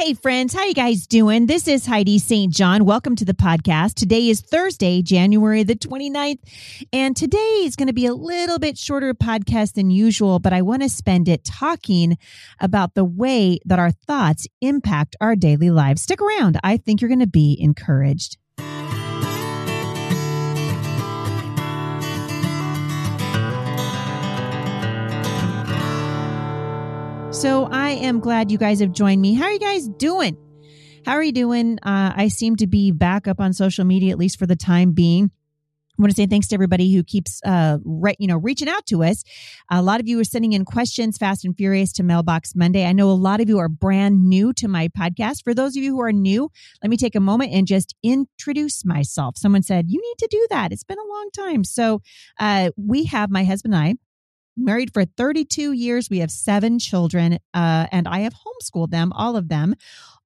Hey friends, how you guys doing? This is Heidi St. John. Welcome to the podcast. Today is Thursday, January the 29th, and today is going to be a little bit shorter podcast than usual, but I want to spend it talking about the way that our thoughts impact our daily lives. Stick around. I think you're going to be encouraged. So I am glad you guys have joined me. How are you guys doing? How are you doing? Uh, I seem to be back up on social media, at least for the time being. I want to say thanks to everybody who keeps, uh, re- you know, reaching out to us. A lot of you are sending in questions, fast and furious, to Mailbox Monday. I know a lot of you are brand new to my podcast. For those of you who are new, let me take a moment and just introduce myself. Someone said you need to do that. It's been a long time. So uh, we have my husband and I married for 32 years. We have seven children, uh, and I have homeschooled them, all of them,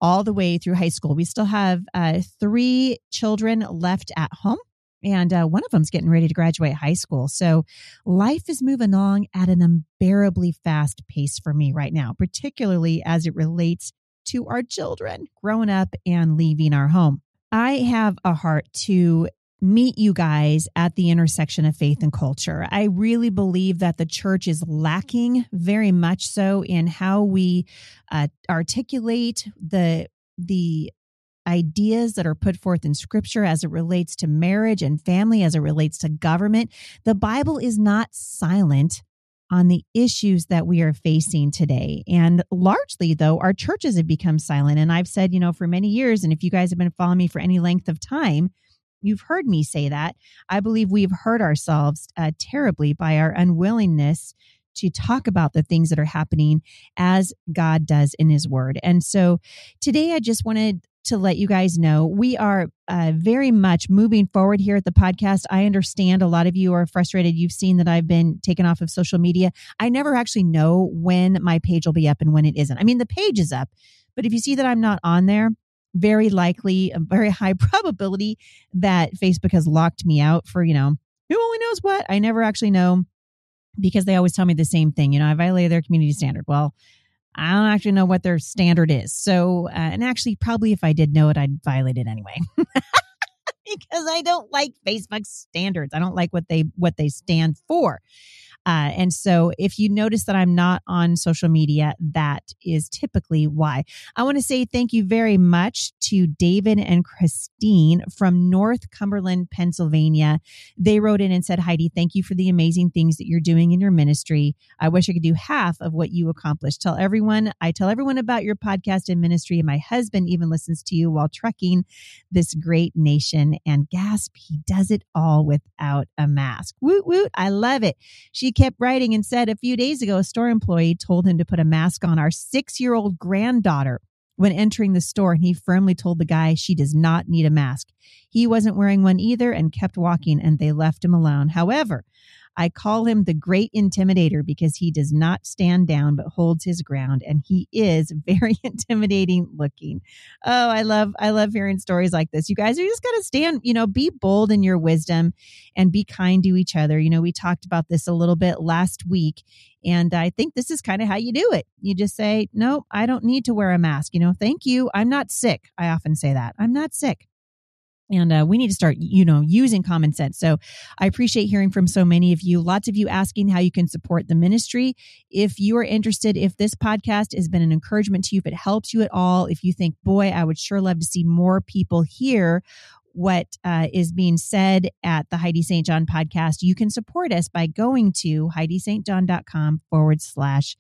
all the way through high school. We still have uh, three children left at home. And uh, one of them's getting ready to graduate high school. So life is moving along at an unbearably fast pace for me right now, particularly as it relates to our children growing up and leaving our home. I have a heart to meet you guys at the intersection of faith and culture. I really believe that the church is lacking very much so in how we uh, articulate the the ideas that are put forth in scripture as it relates to marriage and family as it relates to government. The Bible is not silent on the issues that we are facing today. And largely, though, our churches have become silent. And I've said, you know, for many years, and if you guys have been following me for any length of time, You've heard me say that. I believe we've hurt ourselves uh, terribly by our unwillingness to talk about the things that are happening as God does in His Word. And so today I just wanted to let you guys know we are uh, very much moving forward here at the podcast. I understand a lot of you are frustrated. You've seen that I've been taken off of social media. I never actually know when my page will be up and when it isn't. I mean, the page is up, but if you see that I'm not on there, very likely, a very high probability that Facebook has locked me out for, you know, who only knows what. I never actually know because they always tell me the same thing. You know, I violated their community standard. Well, I don't actually know what their standard is. So, uh, and actually, probably if I did know it, I'd violate it anyway. because I don't like Facebook's standards. I don't like what they what they stand for. Uh, and so if you notice that I'm not on social media, that is typically why. I want to say thank you very much to David and Christine from Northumberland, Pennsylvania. They wrote in and said, Heidi, thank you for the amazing things that you're doing in your ministry. I wish I could do half of what you accomplished. Tell everyone, I tell everyone about your podcast and ministry. And my husband even listens to you while trekking this great nation. And gasp, he does it all without a mask. Woot, woot. I love it. She kept writing and said a few days ago, a store employee told him to put a mask on our six year old granddaughter when entering the store, and he firmly told the guy she does not need a mask. He wasn't wearing one either and kept walking, and they left him alone. However, I call him the great intimidator because he does not stand down but holds his ground and he is very intimidating looking. Oh, I love I love hearing stories like this. You guys are just got to stand, you know, be bold in your wisdom and be kind to each other. You know, we talked about this a little bit last week and I think this is kind of how you do it. You just say, "No, I don't need to wear a mask." You know, "Thank you. I'm not sick." I often say that. "I'm not sick." And uh, we need to start you know using common sense so i appreciate hearing from so many of you lots of you asking how you can support the ministry if you are interested if this podcast has been an encouragement to you if it helps you at all if you think boy i would sure love to see more people hear what uh, is being said at the Heidi St. John podcast, you can support us by going to heidistjohn.com forward slash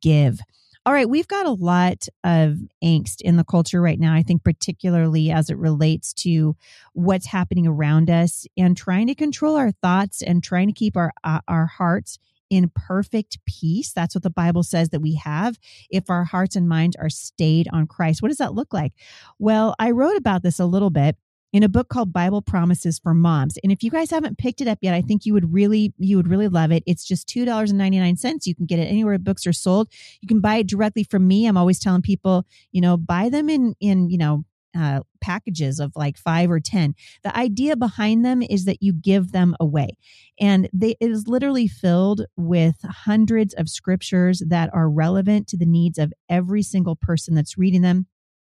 give. All right, we've got a lot of angst in the culture right now, I think, particularly as it relates to what's happening around us and trying to control our thoughts and trying to keep our, uh, our hearts in perfect peace. That's what the Bible says that we have if our hearts and minds are stayed on Christ. What does that look like? Well, I wrote about this a little bit in a book called Bible Promises for Moms. And if you guys haven't picked it up yet, I think you would really you would really love it. It's just $2.99. You can get it anywhere books are sold. You can buy it directly from me. I'm always telling people, you know, buy them in in, you know, uh, packages of like five or ten. The idea behind them is that you give them away, and they, it is literally filled with hundreds of scriptures that are relevant to the needs of every single person that's reading them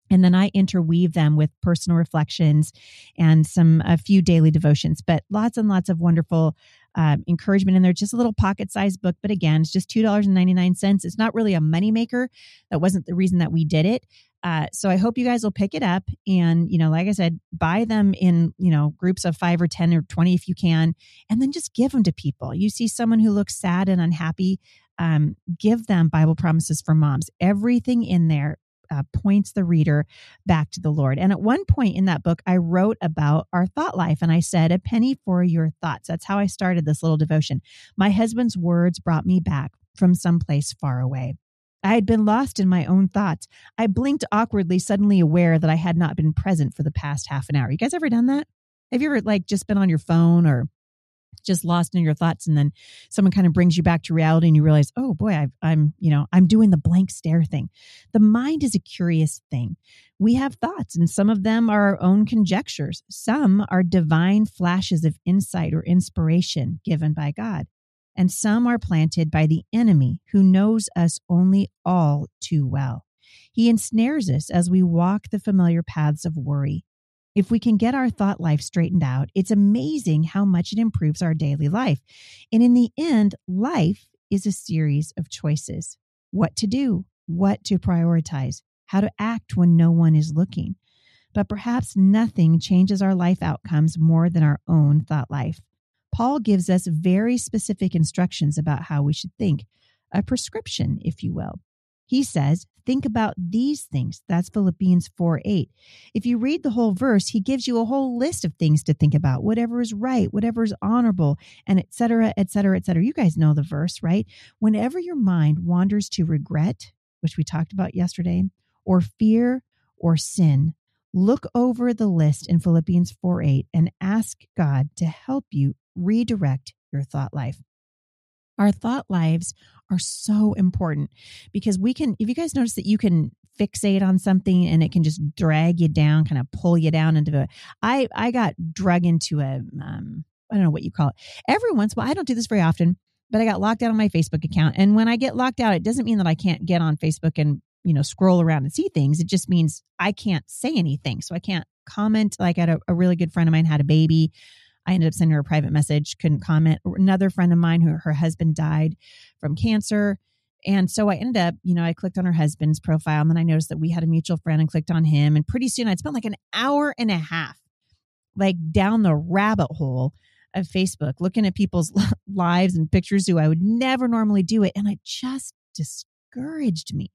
and then I interweave them with personal reflections and some a few daily devotions, but lots and lots of wonderful um, encouragement in there. Just a little pocket sized book, but again, it's just two dollars and ninety nine cents. It's not really a moneymaker. That wasn't the reason that we did it. Uh, so I hope you guys will pick it up and you know, like I said, buy them in you know groups of five or ten or twenty if you can, and then just give them to people. You see someone who looks sad and unhappy. Um, give them Bible promises for moms. Everything in there uh, points the reader back to the Lord. And at one point in that book, I wrote about our thought life and I said, A penny for your thoughts. That's how I started this little devotion. My husband's words brought me back from someplace far away. I had been lost in my own thoughts. I blinked awkwardly, suddenly aware that I had not been present for the past half an hour. You guys ever done that? Have you ever like just been on your phone or just lost in your thoughts and then someone kind of brings you back to reality and you realize oh boy i am you know i'm doing the blank stare thing. The mind is a curious thing. We have thoughts and some of them are our own conjectures. Some are divine flashes of insight or inspiration given by god and some are planted by the enemy who knows us only all too well. He ensnares us as we walk the familiar paths of worry if we can get our thought life straightened out, it's amazing how much it improves our daily life. And in the end, life is a series of choices what to do, what to prioritize, how to act when no one is looking. But perhaps nothing changes our life outcomes more than our own thought life. Paul gives us very specific instructions about how we should think, a prescription, if you will. He says, think about these things. That's Philippians 4 8. If you read the whole verse, he gives you a whole list of things to think about, whatever is right, whatever is honorable, and et cetera, et cetera, et cetera. You guys know the verse, right? Whenever your mind wanders to regret, which we talked about yesterday, or fear or sin, look over the list in Philippians 4 8 and ask God to help you redirect your thought life. Our thought lives are so important because we can, if you guys notice that you can fixate on something and it can just drag you down, kind of pull you down into a, I, I got drug into a, um, I don't know what you call it. Every once in a while, I don't do this very often, but I got locked out on my Facebook account. And when I get locked out, it doesn't mean that I can't get on Facebook and, you know, scroll around and see things. It just means I can't say anything. So I can't comment. Like I had a, a really good friend of mine had a baby. I ended up sending her a private message, couldn't comment. Another friend of mine who her husband died from cancer. And so I ended up, you know, I clicked on her husband's profile and then I noticed that we had a mutual friend and clicked on him. And pretty soon I'd spent like an hour and a half, like down the rabbit hole of Facebook, looking at people's lives and pictures who I would never normally do it. And it just discouraged me.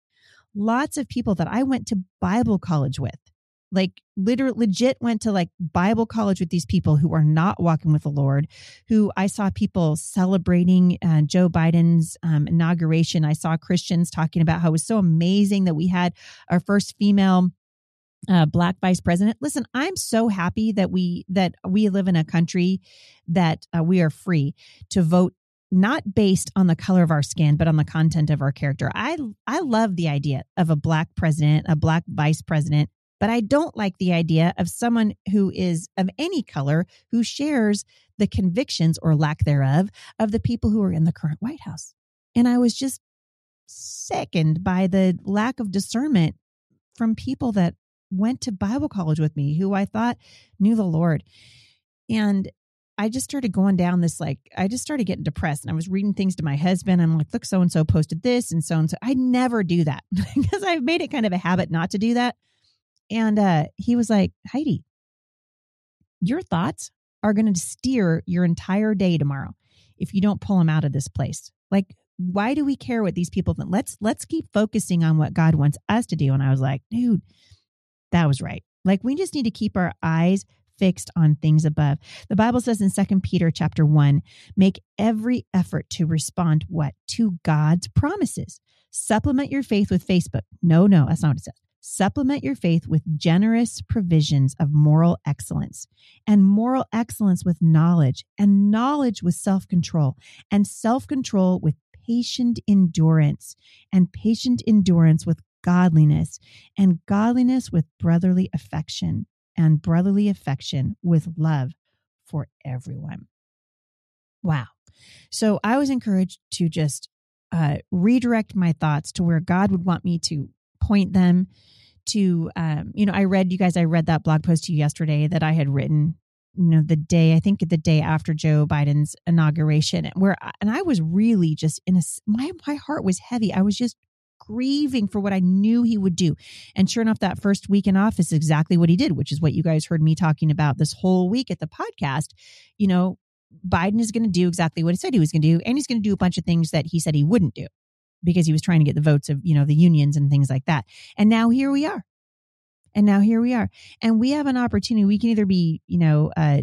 Lots of people that I went to Bible college with like literally legit went to like bible college with these people who are not walking with the lord who i saw people celebrating uh, joe biden's um, inauguration. I saw christians talking about how it was so amazing that we had our first female uh, black vice president. Listen i'm so happy that we that we live in a country that uh, we are free to vote not based on the color of our skin but on the content of our character. I i love the idea of a black president a black vice president but I don't like the idea of someone who is of any color who shares the convictions or lack thereof of the people who are in the current White House. And I was just sickened by the lack of discernment from people that went to Bible college with me who I thought knew the Lord. And I just started going down this like I just started getting depressed and I was reading things to my husband. I'm like, look, so and so posted this and so and so. I never do that because I've made it kind of a habit not to do that. And uh, he was like, Heidi, your thoughts are going to steer your entire day tomorrow if you don't pull them out of this place. Like, why do we care what these people think? Let's let's keep focusing on what God wants us to do. And I was like, dude, that was right. Like we just need to keep our eyes fixed on things above. The Bible says in Second Peter chapter 1, make every effort to respond what? To God's promises. Supplement your faith with Facebook. No, no, that's not what it says. Supplement your faith with generous provisions of moral excellence, and moral excellence with knowledge, and knowledge with self control, and self control with patient endurance, and patient endurance with godliness, and godliness with brotherly affection, and brotherly affection with love for everyone. Wow. So I was encouraged to just uh, redirect my thoughts to where God would want me to point them to, um, you know, I read you guys. I read that blog post to you yesterday that I had written. You know, the day I think the day after Joe Biden's inauguration, where and I was really just in a my my heart was heavy. I was just grieving for what I knew he would do. And sure enough, that first week in office, exactly what he did, which is what you guys heard me talking about this whole week at the podcast. You know, Biden is going to do exactly what he said he was going to do, and he's going to do a bunch of things that he said he wouldn't do because he was trying to get the votes of, you know, the unions and things like that. And now here we are. And now here we are. And we have an opportunity. We can either be, you know, uh,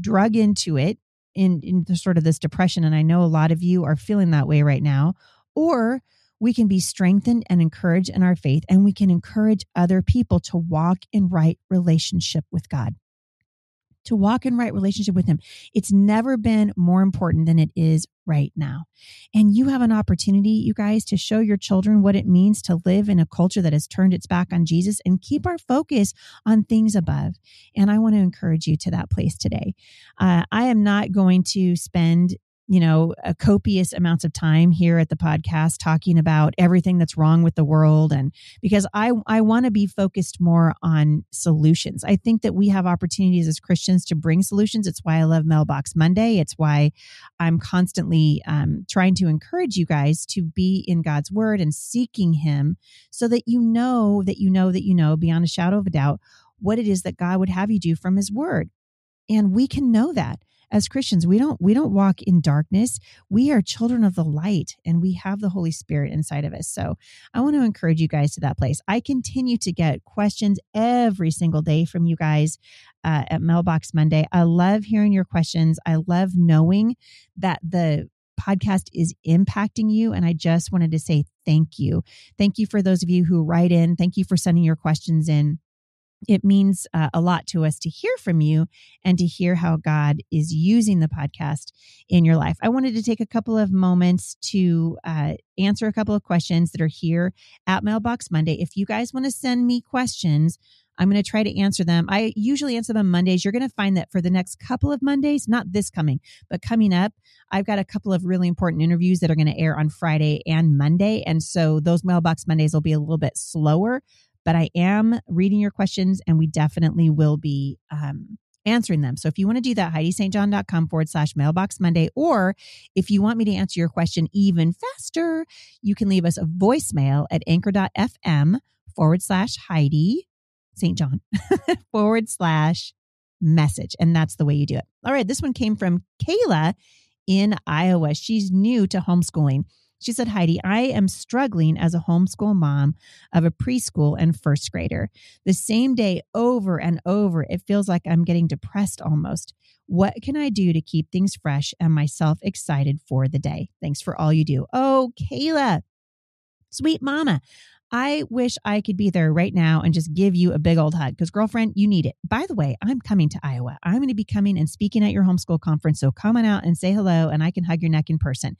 drug into it in, in sort of this depression. And I know a lot of you are feeling that way right now, or we can be strengthened and encouraged in our faith, and we can encourage other people to walk in right relationship with God to walk in right relationship with him. It's never been more important than it is right now. And you have an opportunity, you guys, to show your children what it means to live in a culture that has turned its back on Jesus and keep our focus on things above. And I want to encourage you to that place today. Uh, I am not going to spend you know, a copious amounts of time here at the podcast talking about everything that's wrong with the world and because I I want to be focused more on solutions. I think that we have opportunities as Christians to bring solutions. It's why I love Mailbox Monday. It's why I'm constantly um, trying to encourage you guys to be in God's word and seeking him so that you know that you know that you know beyond a shadow of a doubt what it is that God would have you do from his word. And we can know that as Christians, we don't we don't walk in darkness. We are children of the light and we have the Holy Spirit inside of us. So, I want to encourage you guys to that place. I continue to get questions every single day from you guys uh, at Mailbox Monday. I love hearing your questions. I love knowing that the podcast is impacting you. And I just wanted to say thank you. Thank you for those of you who write in. Thank you for sending your questions in it means uh, a lot to us to hear from you and to hear how God is using the podcast in your life. I wanted to take a couple of moments to uh, answer a couple of questions that are here at Mailbox Monday. If you guys want to send me questions, I'm going to try to answer them. I usually answer them Mondays. You're going to find that for the next couple of Mondays, not this coming, but coming up, I've got a couple of really important interviews that are going to air on Friday and Monday. And so those mailbox Mondays will be a little bit slower but I am reading your questions and we definitely will be um, answering them. So if you want to do that, HeidiSt.John.com forward slash mailbox Monday. Or if you want me to answer your question even faster, you can leave us a voicemail at anchor.fm forward slash Heidi St. John forward slash message. And that's the way you do it. All right. This one came from Kayla in Iowa. She's new to homeschooling. She said, Heidi, I am struggling as a homeschool mom of a preschool and first grader. The same day over and over, it feels like I'm getting depressed almost. What can I do to keep things fresh and myself excited for the day? Thanks for all you do. Oh, Kayla, sweet mama. I wish I could be there right now and just give you a big old hug because, girlfriend, you need it. By the way, I'm coming to Iowa. I'm going to be coming and speaking at your homeschool conference. So come on out and say hello, and I can hug your neck in person.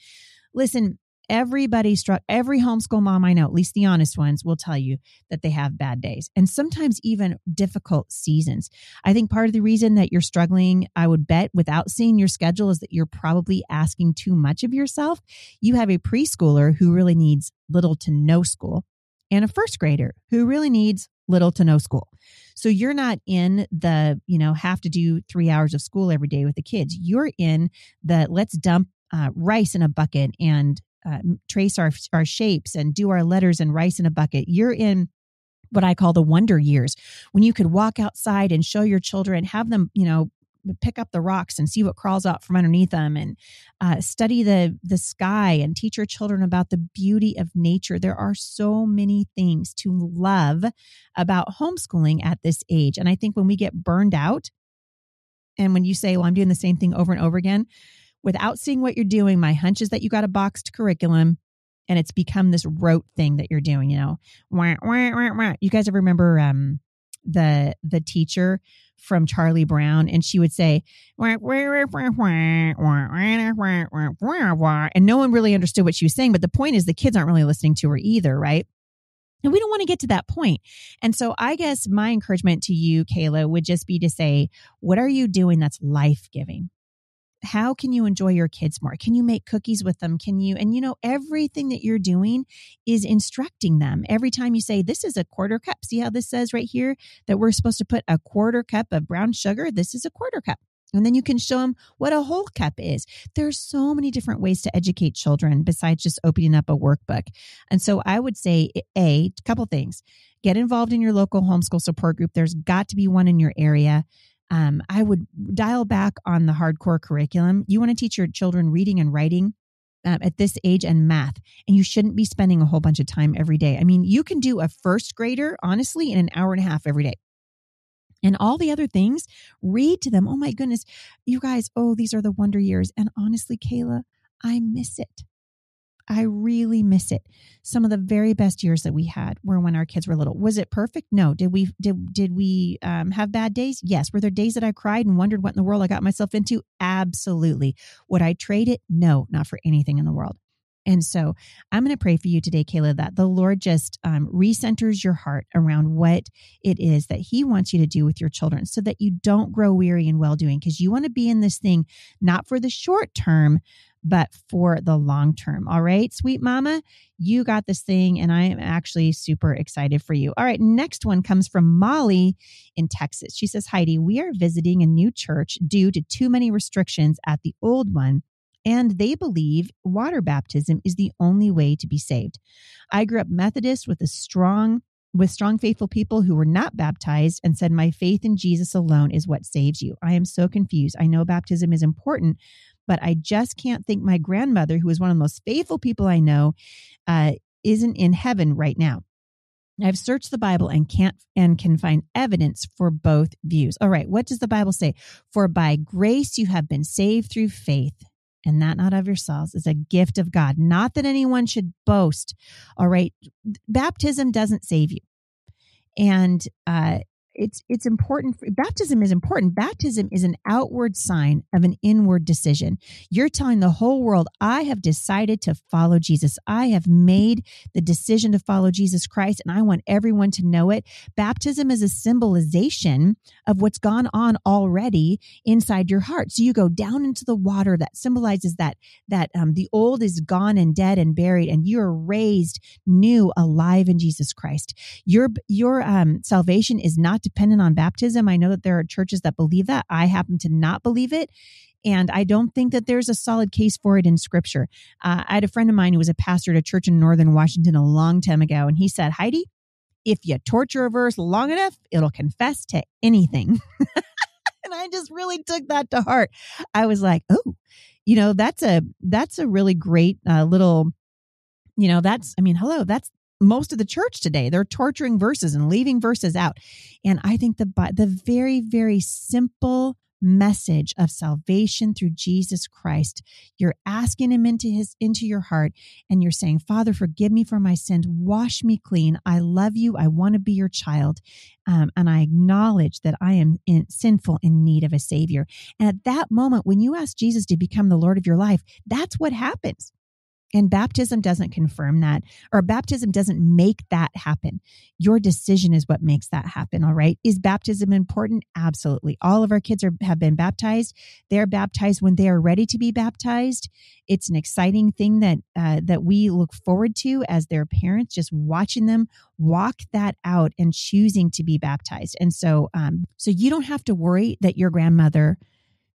Listen, everybody struck every homeschool mom I know, at least the honest ones, will tell you that they have bad days and sometimes even difficult seasons. I think part of the reason that you're struggling, I would bet, without seeing your schedule is that you're probably asking too much of yourself. You have a preschooler who really needs little to no school and a first grader who really needs little to no school. So you're not in the, you know, have to do three hours of school every day with the kids. You're in the let's dump uh, rice in a bucket and uh, trace our our shapes and do our letters and rice in a bucket. You're in what I call the wonder years when you could walk outside and show your children, have them, you know, pick up the rocks and see what crawls out from underneath them and uh, study the the sky and teach your children about the beauty of nature there are so many things to love about homeschooling at this age and i think when we get burned out and when you say well i'm doing the same thing over and over again without seeing what you're doing, my hunch is that you got a boxed curriculum and it's become this rote thing that you're doing, you know. Wah, wah, wah, you guys ever remember um the the teacher from Charlie Brown and she would say and no one really understood what she was saying but the point is the kids aren't really listening to her either right and we don't want to get to that point. And so I guess my encouragement to you, Kayla, would just be to say, what are you doing that's life giving? How can you enjoy your kids more? Can you make cookies with them? Can you, and you know, everything that you're doing is instructing them. Every time you say, this is a quarter cup, see how this says right here that we're supposed to put a quarter cup of brown sugar? This is a quarter cup. And then you can show them what a whole cup is. There's so many different ways to educate children besides just opening up a workbook. And so I would say, A, a couple things. Get involved in your local homeschool support group. There's got to be one in your area. Um, I would dial back on the hardcore curriculum. You want to teach your children reading and writing um, at this age and math, and you shouldn't be spending a whole bunch of time every day. I mean, you can do a first grader, honestly, in an hour and a half every day and all the other things, read to them. Oh my goodness, you guys, oh, these are the wonder years. And honestly, Kayla, I miss it. I really miss it. Some of the very best years that we had were when our kids were little. Was it perfect? No. Did we did did we um, have bad days? Yes. Were there days that I cried and wondered what in the world I got myself into? Absolutely. Would I trade it? No, not for anything in the world. And so I'm going to pray for you today, Kayla, that the Lord just um, recenters your heart around what it is that He wants you to do with your children so that you don't grow weary in well doing because you want to be in this thing not for the short term, but for the long term. All right, sweet mama, you got this thing, and I am actually super excited for you. All right, next one comes from Molly in Texas. She says, Heidi, we are visiting a new church due to too many restrictions at the old one and they believe water baptism is the only way to be saved. I grew up Methodist with a strong with strong faithful people who were not baptized and said my faith in Jesus alone is what saves you. I am so confused. I know baptism is important, but I just can't think my grandmother who is one of the most faithful people I know uh, isn't in heaven right now. I've searched the Bible and can't and can find evidence for both views. All right, what does the Bible say? For by grace you have been saved through faith and that not of yourselves is a gift of God, not that anyone should boast. All right. Baptism doesn't save you. And uh, it's it's important baptism is important. Baptism is an outward sign of an inward decision. You're telling the whole world i have decided to follow jesus. I have made the decision to follow jesus christ and i want everyone to know it. Baptism is a symbolization of what's gone on already inside your heart. So you go down into the water that symbolizes that that um, the old is gone and dead and buried and you're raised new alive in jesus christ. Your your um, salvation is not dependent on baptism. I know that there are churches that believe that. I happen to not believe it. And I don't think that there's a solid case for it in scripture. Uh, I had a friend of mine who was a pastor at a church in Northern Washington a long time ago. And he said, Heidi, if you torture a verse long enough, it'll confess to anything. and I just really took that to heart. I was like, oh, you know, that's a, that's a really great uh, little, you know, that's, I mean, hello, that's, most of the church today. They're torturing verses and leaving verses out. And I think the the very very simple message of salvation through Jesus Christ. You're asking him into his into your heart and you're saying, "Father, forgive me for my sins. Wash me clean. I love you. I want to be your child." Um, and I acknowledge that I am in, sinful in need of a savior. And at that moment, when you ask Jesus to become the Lord of your life, that's what happens. And baptism doesn't confirm that, or baptism doesn't make that happen. Your decision is what makes that happen. All right. Is baptism important? Absolutely. All of our kids are, have been baptized. They're baptized when they are ready to be baptized. It's an exciting thing that, uh, that we look forward to as their parents, just watching them walk that out and choosing to be baptized. And so, um, so you don't have to worry that your grandmother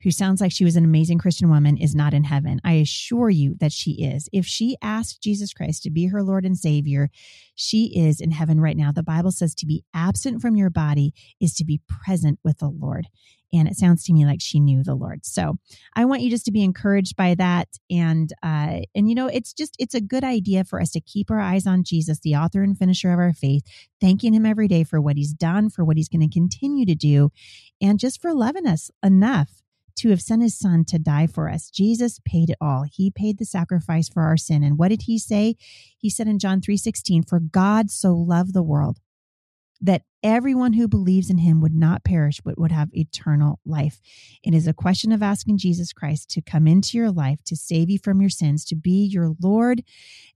who sounds like she was an amazing Christian woman, is not in heaven. I assure you that she is. If she asked Jesus Christ to be her Lord and Savior, she is in heaven right now. The Bible says to be absent from your body is to be present with the Lord. And it sounds to me like she knew the Lord. So I want you just to be encouraged by that. And, uh, and you know, it's just, it's a good idea for us to keep our eyes on Jesus, the author and finisher of our faith, thanking him every day for what he's done, for what he's going to continue to do, and just for loving us enough to have sent his son to die for us. Jesus paid it all. He paid the sacrifice for our sin. And what did he say? He said in John 3:16, "For God so loved the world that everyone who believes in him would not perish but would have eternal life. It is a question of asking Jesus Christ to come into your life to save you from your sins, to be your Lord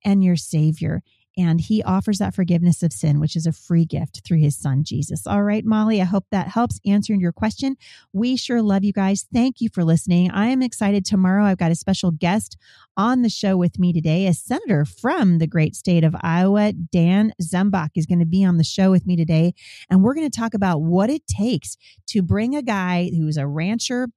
and your Savior. And he offers that forgiveness of sin, which is a free gift through his son, Jesus. All right, Molly, I hope that helps answering your question. We sure love you guys. Thank you for listening. I am excited tomorrow. I've got a special guest on the show with me today. A senator from the great state of Iowa, Dan Zumbach, is going to be on the show with me today. And we're going to talk about what it takes to bring a guy who's a rancher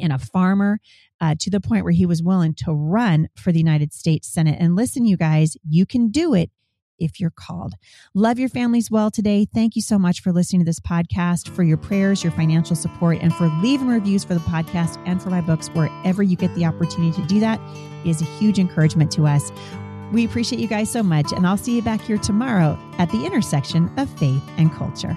and a farmer uh, to the point where he was willing to run for the United States Senate. And listen, you guys, you can do it if you're called. Love your families well today. Thank you so much for listening to this podcast, for your prayers, your financial support, and for leaving reviews for the podcast and for my books wherever you get the opportunity to do that is a huge encouragement to us. We appreciate you guys so much, and I'll see you back here tomorrow at the intersection of faith and culture.